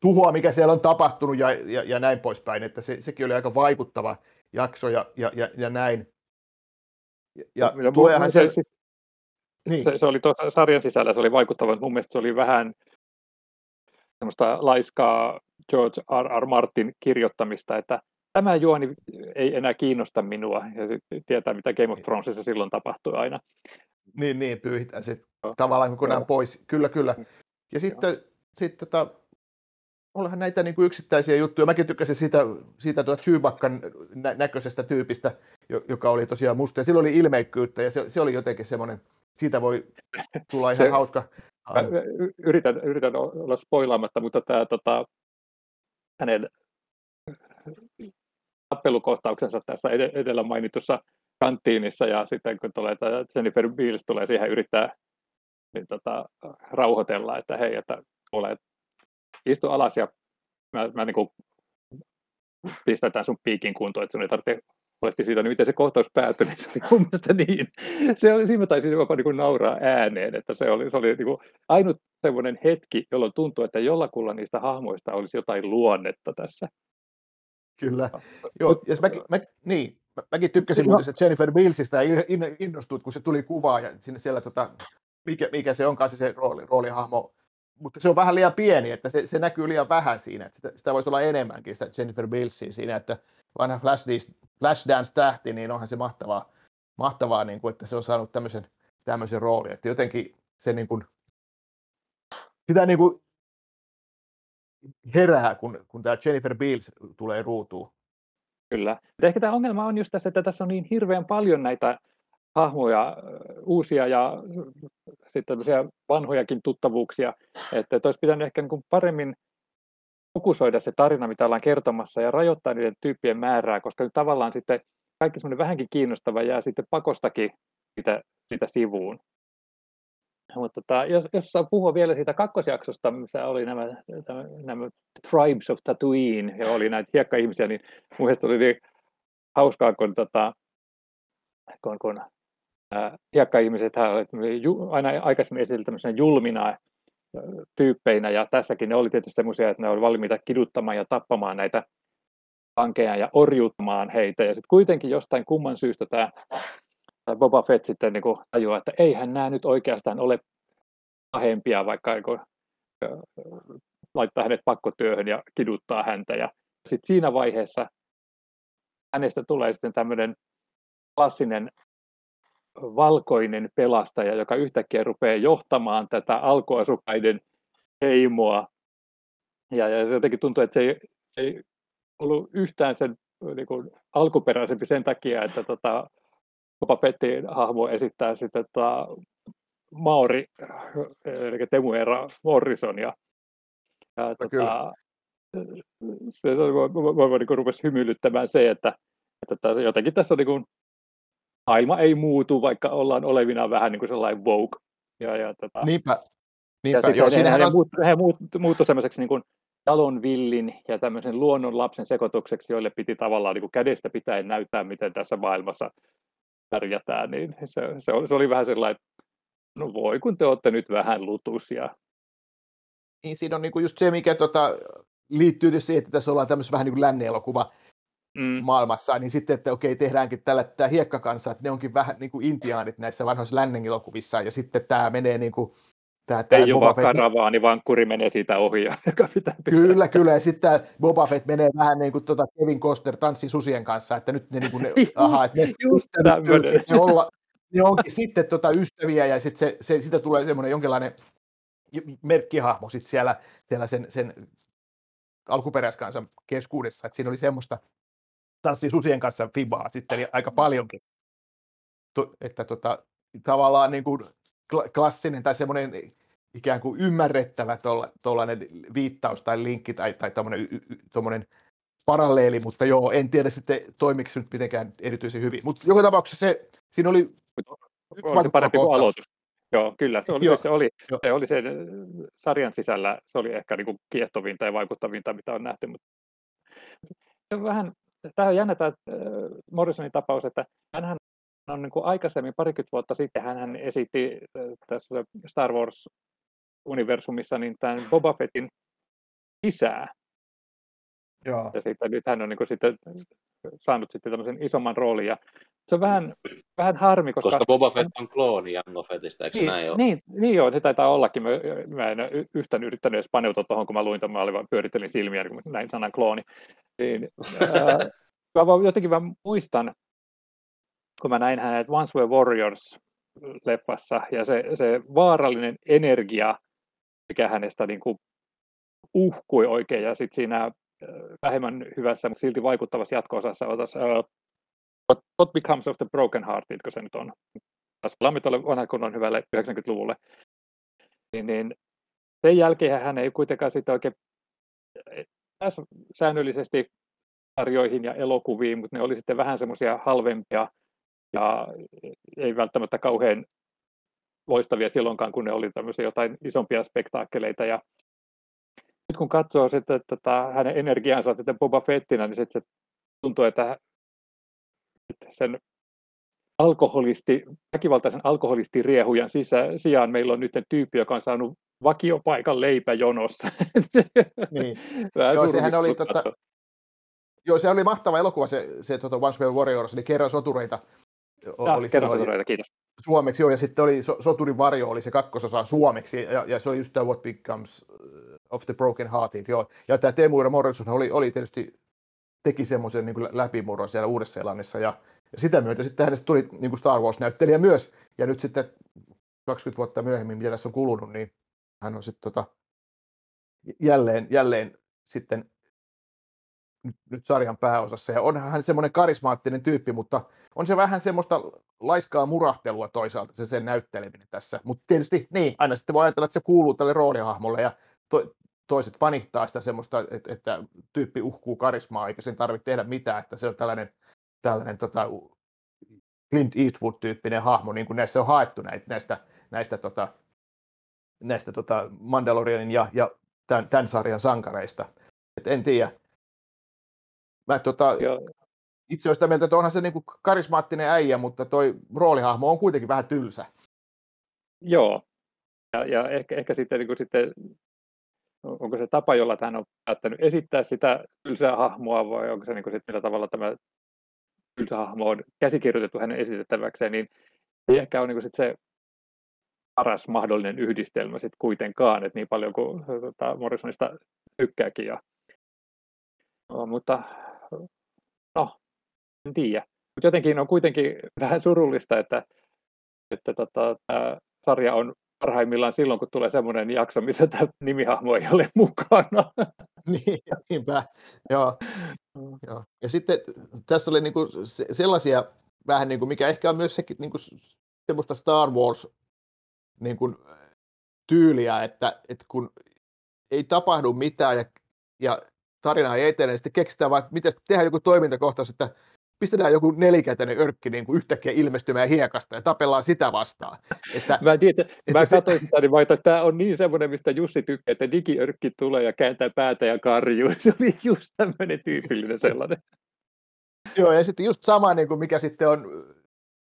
tuhoa, mikä siellä on tapahtunut ja, ja, ja näin poispäin, että se, sekin oli aika vaikuttava jakso ja, ja, ja, ja näin. Ja, ja tuleehan se, se, niin. se, se, oli tuossa sarjan sisällä, se oli vaikuttava, mun mielestä se oli vähän semmoista laiskaa George R. R. Martin kirjoittamista, että tämä juoni ei enää kiinnosta minua, ja tietää, mitä Game of Thronesissa silloin tapahtui aina. Niin, niin pyyhitään se tavallaan kokonaan pois. Kyllä, kyllä. Ja sitten, sitten tota, olihan näitä niin kuin yksittäisiä juttuja. Mäkin tykkäsin siitä, siitä tuota Chewbaccan nä- näköisestä tyypistä, joka oli tosiaan musta. Ja sillä oli ilmeikkyyttä ja se, se oli jotenkin semmoinen, siitä voi tulla ihan se, hauska. Yritän, yritän olla spoilaamatta, mutta tämä tota, hänen tappelukohtauksensa tässä edellä mainitussa kanttiinissa ja sitten kun tulee Jennifer Beals tulee siihen yrittää niin tota, rauhoitella, että hei, että kuule, istu alas ja mä, mä niin kuin pistetään sun piikin kuntoon, että sun ei tarvitse huolehtia siitä, niin miten se kohtaus päättyi, niin se oli mun niin. Se oli, siinä mä taisin jopa niin kuin nauraa ääneen, että se oli, se oli niin kuin ainut semmoinen hetki, jolloin tuntui, että jollakulla niistä hahmoista olisi jotain luonnetta tässä. Kyllä. Joo, ja mä, mä, niin, mä, mäkin tykkäsin no. muuten Jennifer Millsistä ja innostuit, kun se tuli kuvaa ja sinne siellä, tota, mikä, mikä se onkaan se, se rooli, roolihahmo, mutta se on vähän liian pieni, että se, se näkyy liian vähän siinä, että sitä, sitä voisi olla enemmänkin, sitä Jennifer Billsia siinä, että vanha Flashdance, Flashdance-tähti, niin onhan se mahtavaa, mahtavaa niin kuin, että se on saanut tämmöisen, tämmöisen roolin, että jotenkin se niin kuin, sitä niin kuin herää, kun, kun tämä Jennifer Beals tulee ruutuun. Kyllä. Ehkä tämä ongelma on just tässä, että tässä on niin hirveän paljon näitä hahmoja, uusia ja sitten vanhojakin tuttavuuksia, että, että olisi pitänyt ehkä niin kuin paremmin fokusoida se tarina, mitä ollaan kertomassa ja rajoittaa niiden tyyppien määrää, koska nyt tavallaan sitten kaikki semmoinen vähänkin kiinnostava jää sitten pakostakin sitä, sitä sivuun. Mutta tota, jos, jos saa puhua vielä siitä kakkosjaksosta, missä oli nämä, nämä Tribes of Tatooine, ja oli näitä hiekka-ihmisiä, niin mun oli niin hauskaa, kun, tota, kun, kun äh, hiekka-ihmiset aina aikaisemmin esitelty tämmöisenä julmina tyyppeinä, ja tässäkin ne oli tietysti semmoisia, että ne oli valmiita kiduttamaan ja tappamaan näitä vankeja ja orjuuttamaan heitä, ja sitten kuitenkin jostain kumman syystä tämä Boba Fett sitten niin tajuaa, että eihän nämä nyt oikeastaan ole pahempia, vaikka niin kuin, laittaa hänet pakkotyöhön ja kiduttaa häntä. Ja sitten siinä vaiheessa hänestä tulee sitten tämmöinen klassinen valkoinen pelastaja, joka yhtäkkiä rupeaa johtamaan tätä alkuasukkaiden heimoa. Ja, ja jotenkin tuntuu, että se ei, ei ollut yhtään sen niin kuin, alkuperäisempi sen takia, että tota, Boba Fettin hahmo esittää sitten tota, Maori, eli Temuera Morrison, ja, ja no, tota, se voi niin rupesi hymyilyttämään se, että, että jotenkin tässä on niin kuin, maailma ei muutu, vaikka ollaan olevina vähän niin kuin sellainen woke. Ja, ja, tota, niinpä, niinpä. Ja sitten Joo, he, he, muut, he muut, muuttu semmoiseksi niin kuin talon villin ja tämmöisen luonnon lapsen sekoitukseksi, joille piti tavallaan niin kuin kädestä pitäen näyttää, miten tässä maailmassa pärjätään, niin se, se, oli, se oli vähän sellainen, no voi kun te olette nyt vähän lutusia. Niin siinä on niinku just se, mikä tota, liittyy siihen, että tässä ollaan tämmöisessä vähän niin kuin lännen-elokuva mm. maailmassa, niin sitten, että okei, tehdäänkin tällä tämä hiekkakansa, että ne onkin vähän niin kuin intiaanit näissä vanhoissa lännen elokuvissa, ja sitten tämä menee niin kuin Tämä, tämä ei ole vaan karavaani, vaan kuri menee siitä ohi. Joka pitää kyllä, kyllä. Ja sitten tämä Boba Fett menee vähän niin kuin tuota Kevin Costner tanssi susien kanssa, että nyt ne, niin kuin ne, aha, että ne, just ystäviä, ne, olla, ne onkin sitten tota ystäviä ja sitten se, se, siitä tulee semmoinen jonkinlainen merkkihahmo sitten siellä, siellä sen, sen alkuperäiskansan keskuudessa, että siinä oli semmoista tanssi susien kanssa fibaa sitten aika paljonkin. To, että tota, tavallaan niin kuin klassinen tai semmoinen ikään kuin ymmärrettävä tuollainen viittaus tai linkki tai, tai tuommoinen paralleeli, mutta joo, en tiedä sitten toimiko se nyt mitenkään erityisen hyvin. Mutta joka tapauksessa se, siinä oli... Oli se parempi kuin aloitus. Joo, kyllä. Se oli, joo, se, oli, se oli sen sarjan sisällä, se oli ehkä niin kuin kiehtovinta ja vaikuttavinta, mitä on nähty. Mutta on vähän, tämä on jännä tämä Morrisonin tapaus, että hänhän on niin kuin aikaisemmin, parikymmentä vuotta sitten, hän esitti tässä Star Wars-universumissa niin tämän Boba Fettin isää. Joo. Ja sitten, nyt hän on niin kuin sitten saanut sitten tämmöisen isomman roolin. Ja se on vähän, vähän harmi, koska... Koska Boba Fett on klooni Jango Fettistä, eikö niin, näin ole? Niin, niin joo, se taitaa ollakin. Mä, mä en yhtään yrittänyt edes paneutua tuohon, kun mä luin tämän, mä olin vaan pyörittelin silmiä, kun näin sanan klooni. Niin, ää, mä vaan jotenkin mä muistan, kun mä näin hänet Once Were Warriors-leffassa, ja se, se vaarallinen energia, mikä hänestä niin kuin uhkui oikein, ja sitten siinä vähemmän hyvässä, mutta silti vaikuttavassa jatko-osassa otas, uh, what, what Becomes of the Broken Hearted, kun se nyt on. Lammit oli vanha kunnon hyvälle 90-luvulle. Niin, niin sen jälkeen hän ei kuitenkaan sitten oikein päässyt säännöllisesti sarjoihin ja elokuviin, mutta ne oli sitten vähän semmoisia halvempia ja ei välttämättä kauhean loistavia silloinkaan, kun ne oli tämmöisiä jotain isompia spektaakkeleita. Ja nyt kun katsoo sitten että tota, hänen energiaansa sitten Boba Fettinä, niin sitten se tuntuu, että sen alkoholisti, väkivaltaisen alkoholistiriehujan sisä, sijaan meillä on nyt tyyppi, joka on saanut vakiopaikan leipäjonossa. Niin. Joo, sehän oli, tota, joo, se oli mahtava elokuva, se, se tota Once Were Warriors, eli kerran sotureita ja, oli kiitos. Suomeksi, joo, ja sitten oli so, Soturin varjo, oli se kakkososa suomeksi, ja, ja se oli just tämä What Becomes uh, of the Broken Hearted, joo. Ja tämä Teemu Morrison oli, oli tietysti, teki semmoisen niin läpimurron siellä Uudessa-Seelannissa, ja, ja sitä myötä sitten hänestä tuli niin kuin Star Wars-näyttelijä myös, ja nyt sitten 20 vuotta myöhemmin, mitä tässä on kulunut, niin hän on sitten tota, jälleen, jälleen sitten nyt, nyt sarjan pääosassa. Ja onhan hän semmoinen karismaattinen tyyppi, mutta on se vähän semmoista laiskaa murahtelua toisaalta se sen näytteleminen tässä. Mutta tietysti niin, aina sitten voi ajatella, että se kuuluu tälle roolihahmolle ja to, toiset panittaa sitä semmoista, että, että tyyppi uhkuu karismaa eikä sen tarvitse tehdä mitään, että se on tällainen, tällainen tota, Clint Eastwood-tyyppinen hahmo, niin kuin näissä on haettu näitä, näistä, näistä tota, näistä tota Mandalorianin ja, ja tämän, tämän sarjan sankareista. Et en tiedä. Mä, tota, itse olen sitä mieltä, että onhan se niinku karismaattinen äijä, mutta toi roolihahmo on kuitenkin vähän tylsä. Joo. Ja, ja ehkä, ehkä sitten, niin sitten, onko se tapa, jolla hän on päättänyt esittää sitä tylsää hahmoa, vai onko se niin sitten, millä tavalla tämä tylsä hahmo on käsikirjoitettu hänen esitettäväkseen, niin ei ehkä ole niin kuin sit se paras mahdollinen yhdistelmä sitten kuitenkaan, että niin paljon kuin tota, Morrisonista tykkääkin. Ja, no, mutta no, en tiedä. Mutta jotenkin on kuitenkin vähän surullista, että, että tota, tämä sarja on parhaimmillaan silloin, kun tulee semmoinen jakso, missä tämä nimihahmo ei ole mukana. niin, niinpä, joo. Mm. joo. Ja sitten tässä oli niinku sellaisia vähän, niinku, mikä ehkä on myös sekin niinku, semmoista Star Wars niinku, tyyliä, että, että kun ei tapahdu mitään ja, ja tarina ei etene, niin sitten keksitään vaan, että miten tehdään joku toimintakohtaus, että pistetään joku nelikäteinen örkki niin kuin yhtäkkiä ilmestymään hiekasta ja tapellaan sitä vastaan. Että, mä tiedän, että mä se... katsoin sitä, niin että tämä on niin semmoinen, mistä Jussi tykkää, että digiörkki tulee ja kääntää päätä ja karjuu. Se oli just tämmöinen tyypillinen sellainen. Joo, ja sitten just sama, niin kuin mikä sitten on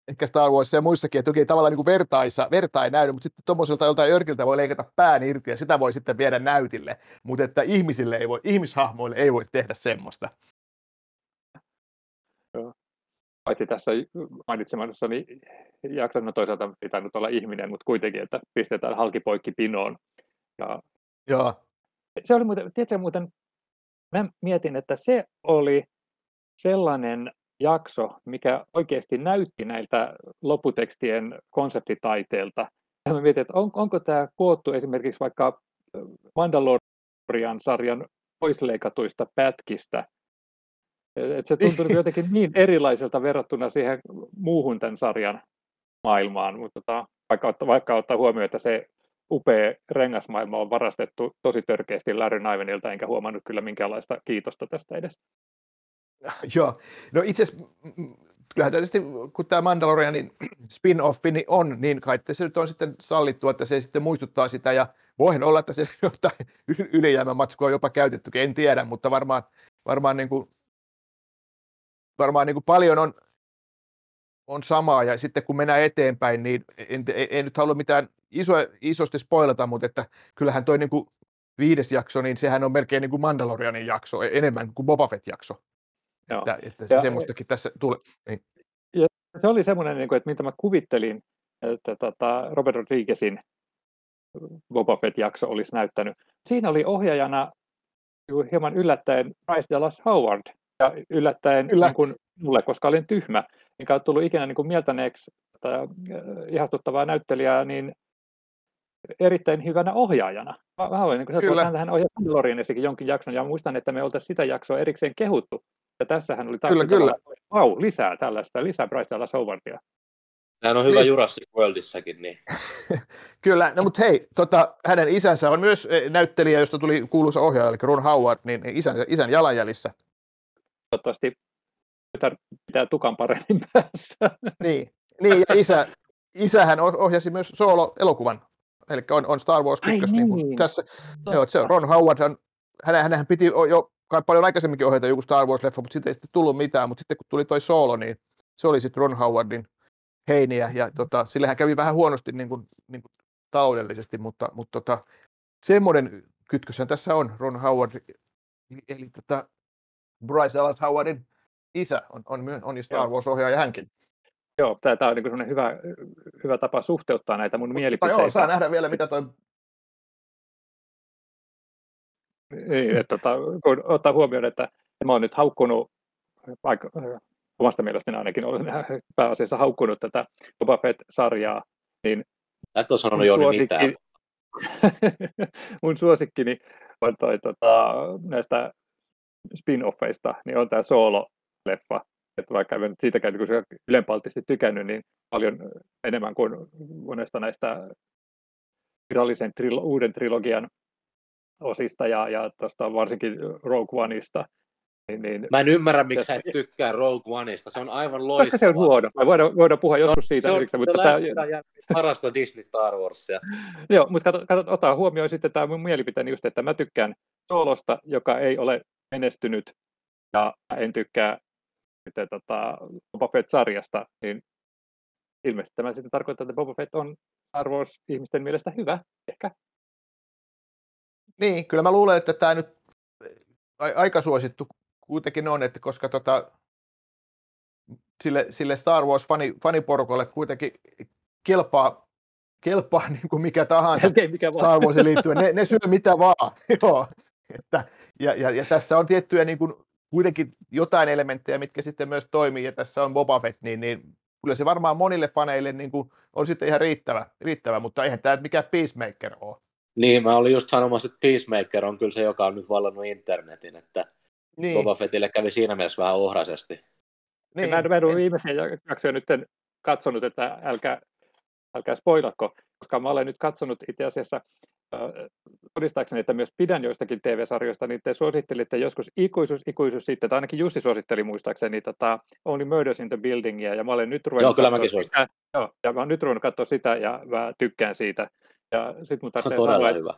ehkä Star Wars ja muissakin, että toki tavallaan niin kuin vertaissa, vertain näydy, mutta sitten tuommoiselta joltain örkiltä voi leikata pään irti ja sitä voi sitten viedä näytille, mutta että ihmisille ei voi, ihmishahmoille ei voi tehdä semmoista. Paitsi tässä mainitsemassani jakson, no toisaalta pitää nyt olla ihminen, mutta kuitenkin, että pistetään halkipoikki pinoon. Ja Joo. Se oli muuten, tiedätkö muuten, mä mietin, että se oli sellainen jakso, mikä oikeasti näytti näiltä loputekstien konseptitaiteilta. Ja mä mietin, että on, onko tämä koottu esimerkiksi vaikka Mandalorian-sarjan poisleikatuista pätkistä, et se tuntuu jotenkin niin erilaiselta verrattuna siihen muuhun tämän sarjan maailmaan, mutta tota, vaikka, vaikka ottaa huomioon, että se upea rengasmaailma on varastettu tosi törkeästi Larry Nivenilta, enkä huomannut kyllä minkäänlaista kiitosta tästä edes. Joo, no itse asiassa kyllähän tietysti kun tämä Mandalorianin spin-offi niin on, niin kai se nyt on sitten sallittu, että se sitten muistuttaa sitä, ja voihan olla, että se jotain ylijäämämatskua on jopa käytetty, en tiedä, mutta varmaan, varmaan niin kuin varmaan niin kuin paljon on, on samaa, ja sitten kun mennään eteenpäin, niin en, en, en nyt halua mitään iso, isosti spoilata, mutta että kyllähän toi niin kuin viides jakso, niin sehän on melkein niin kuin Mandalorianin jakso, e, enemmän kuin Boba Fett-jakso. Joo. Että, että se ja, semmoistakin tässä tulee. Niin. Ja se oli semmoinen, niin kuin, että mitä mä kuvittelin, että tota, Robert Rodriguezin Boba Fett-jakso olisi näyttänyt. Siinä oli ohjaajana hieman yllättäen Bryce Dallas Howard, ja yllättäen Kyllä. niin kuin mulle, koska olin tyhmä, enkä ole tullut ikinä niin kuin mieltäneeksi tätä äh, ihastuttavaa näyttelijää, niin erittäin hyvänä ohjaajana. Mä, mä olin, niin kuin, että hän ohjaa Mandalorianissakin jonkin jakson, ja muistan, että me oltaisiin sitä jaksoa erikseen kehuttu. Ja tässähän oli taas kyllä, kyllä. Wow, lisää tällaista, lisää Bryce Dallas Howardia. Hän on hyvä niin. Jurassic Worldissakin. Niin. Kyllä, no mutta hei, tota, hänen isänsä on myös eh, näyttelijä, josta tuli kuuluisa ohjaaja, eli Ron Howard, niin isän, isän jalanjäljissä toivottavasti pitää tukan paremmin päässä. Niin, niin ja isä, isähän ohjasi myös solo-elokuvan, eli on, on Star Wars 1. Niin. Niin kuin tässä, joo, se on Ron Howard, hän, hänhän piti jo kai paljon aikaisemminkin ohjata joku Star Wars-leffa, mutta sitten ei sitten tullut mitään, mutta sitten kun tuli toi solo, niin se oli sitten Ron Howardin heiniä, ja tota, sillehän kävi vähän huonosti niin kuin, niin kuin taloudellisesti, mutta, mutta tota, semmoinen kytköshän tässä on, Ron Howard, eli, eli tota, Bryce Dallas Howardin isä on, on, on Star Wars-ohjaaja hänkin. Joo, tämä on niin hyvä, hyvä tapa suhteuttaa näitä mun Mutta mielipiteitä. Joo, saa nähdä vielä, mitä toi... Niin, että tota, kun ottaa huomioon, että mä oon nyt haukkunut, vaikka omasta mielestäni ainakin olen pääasiassa haukkunut tätä Boba Fett-sarjaa, niin... Et ole sanonut jo mitään. mun suosikkini on toi, tota, näistä spin-offeista, niin on tämä Solo-leffa. Että vaikka en nyt siitäkään niin ylempaltisesti tykännyt, niin paljon enemmän kuin monesta näistä virallisen trilo- uuden trilogian osista ja, ja tuosta varsinkin Rogue Oneista. Niin, niin, Mä en ymmärrä, miksi sä et tykkää Rogue Oneista. Se on aivan loistava. Koska se on huono. Me voidaan, voidaan puhua joskus siitä. Se on, mutta tämä... parasta Disney Star Warsia. Joo, mutta kato, kato, ota huomioon sitten tämä mun mielipiteeni just, että mä tykkään Solosta, joka ei ole menestynyt, ja en tykkää sitten, tota, Boba Fett-sarjasta, niin ilmeisesti tämä sitten tarkoittaa, että Boba Fett on Wars ihmisten mielestä hyvä, ehkä. Niin, kyllä mä luulen, että tämä nyt aika suosittu kuitenkin on, että koska tota, sille, sille Star Wars fani, faniporukolle kuitenkin kelpaa, kelpaa niin kuin mikä tahansa mikä vaan. Star Warsiin liittyen. Ne, ne syö mitä vaan. Joo. Että, ja, ja, ja, tässä on tiettyjä niin kuin, kuitenkin jotain elementtejä, mitkä sitten myös toimii, ja tässä on Boba Fett, niin, niin kyllä se varmaan monille faneille niin kuin, on sitten ihan riittävä, riittävä, mutta eihän tämä mikään Peacemaker ole. Niin, mä olin just sanomassa, että Peacemaker on kyllä se, joka on nyt vallannut internetin, että niin. Boba Fettille kävi siinä mielessä vähän ohraisesti. Niin, mä en, mä en ole viimeisiä jaksoja nyt katsonut, että älkää, älkää spoilatko, koska mä olen nyt katsonut itse asiassa todistaakseni, että myös pidän joistakin TV-sarjoista, niin te suosittelitte joskus ikuisuus, ikuisuus sitten, tai ainakin Jussi suositteli muistaakseni tota Only Murders in the Buildingia, ja mä olen nyt ruvennut Joo, kyllä mäkin sitä, joo, ja mä olen nyt ruvennut katsoa sitä, ja mä tykkään siitä. Ja sit mun Se on todella sanoa, hyvä.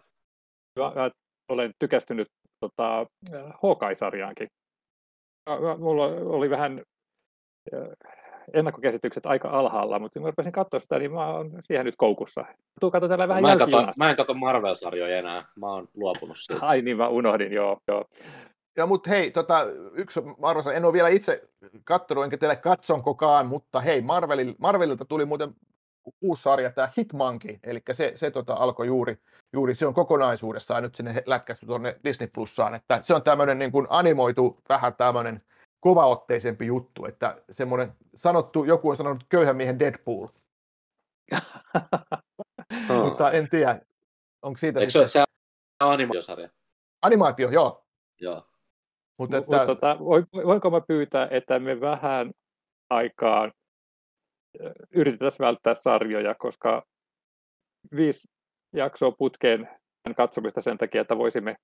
Mä, mä olen tykästynyt tota, Hawkeye-sarjaankin. Mulla oli vähän ennakkokäsitykset aika alhaalla, mutta kun mä rupesin katsoa sitä, niin mä oon siihen nyt koukussa. Tuu katso tällä vähän mä en, katso, mä en katso Marvel-sarjoja enää, mä oon luopunut siitä. Ai niin, mä unohdin, joo. joo. Ja mutta hei, tota, yksi Marvel, en ole vielä itse katsonut, enkä teille katsonkokaan, mutta hei, Marvelil, Marvelilta tuli muuten uusi sarja, tämä Hitmonkey, eli se, se tota, alkoi juuri, juuri, se on kokonaisuudessaan nyt sinne lätkästy tuonne Disney Plussaan, että se on tämmöinen niin kuin animoitu, vähän tämmöinen kovaotteisempi juttu, että semmoinen sanottu, joku on sanonut köyhän miehen Deadpool. Mutta en tiedä, onko siitä Eikö sitten... se, on animaatiosarja? Animaatio, joo. Joo. Mutta että... Mut, tota, voinko mä pyytää, että me vähän aikaa yritetään välttää sarjoja, koska viisi jaksoa putkeen katsomista sen takia, että voisimme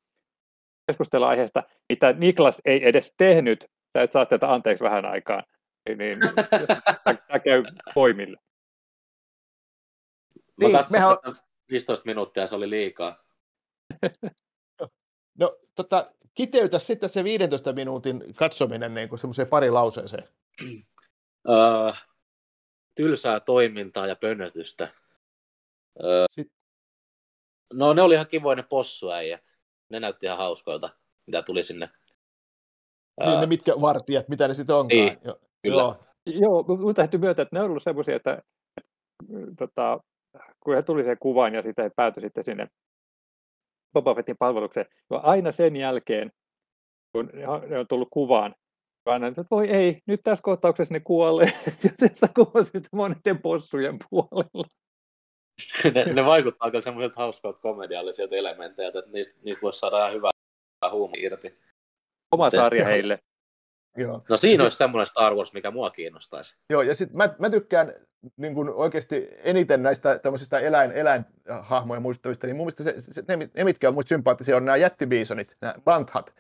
keskustella aiheesta, mitä Niklas ei edes tehnyt, sä et saa tätä anteeksi vähän aikaa, niin, niin tämä käy poimille. Mä niin, katsoin mehän... 15 minuuttia, se oli liikaa. no, tota, kiteytä sitten se 15 minuutin katsominen niin kuin semmoiseen pari lauseeseen. Uh, tylsää toimintaa ja pönötystä. Uh, Sit... No ne oli ihan kivoja ne possuäijät. Ne näytti ihan hauskoilta, mitä tuli sinne niin ne mitkä vartijat, mitä ne sitten onkaan. Niin, jo, kyllä. Joo, joo mun täytyy myöntää, että ne on ollut semmoisia, että tota, kun he tuli sen kuvan ja sitten he päätyi sitten sinne Boba Fettin palvelukseen, ja aina sen jälkeen, kun ne on tullut kuvaan, aina, että voi ei, nyt tässä kohtauksessa ne kuolee, ja tästä kuvasista moniden possujen puolella. ne, ne vaikuttaa kyllä semmoisilta hauskoilta komediallisilta elementeiltä, että niistä, niistä voisi saada ihan hyvää huumoa irti. Oma sarja heille. Joo. No siinä olisi semmoinen Star Wars, mikä mua kiinnostaisi. Joo, ja sitten mä, mä tykkään niin kun oikeasti eniten näistä tämmöisistä eläin, eläinhahmoja muistavista, niin mun mielestä se, se, ne, ne, mitkä on muista sympaattisia, on nämä jättibiisonit, nämä banthat,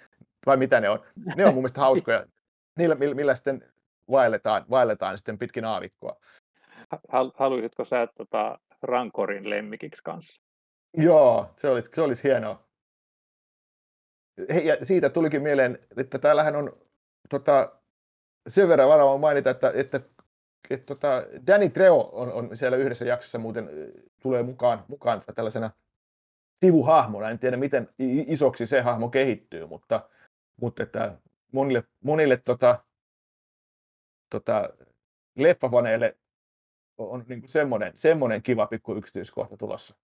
vai mitä ne on. Ne on mun mielestä hauskoja. Niillä, millä, millä sitten vaelletaan, vaelletaan sitten pitkin aavikkoa. Haluaisitko sä tota, Rankorin lemmikiksi kanssa? Joo, se olisi, se olisi hienoa ja siitä tulikin mieleen, että täällähän on tota, sen verran varmaan mainita, että, että, että tota, Danny Treo on, on, siellä yhdessä jaksossa muuten tulee mukaan, mukaan tällaisena sivuhahmona. En tiedä, miten isoksi se hahmo kehittyy, mutta, mutta että monille, monille tota, tota, leffafaneille on niin semmoinen, semmoinen kiva pikku yksityiskohta tulossa.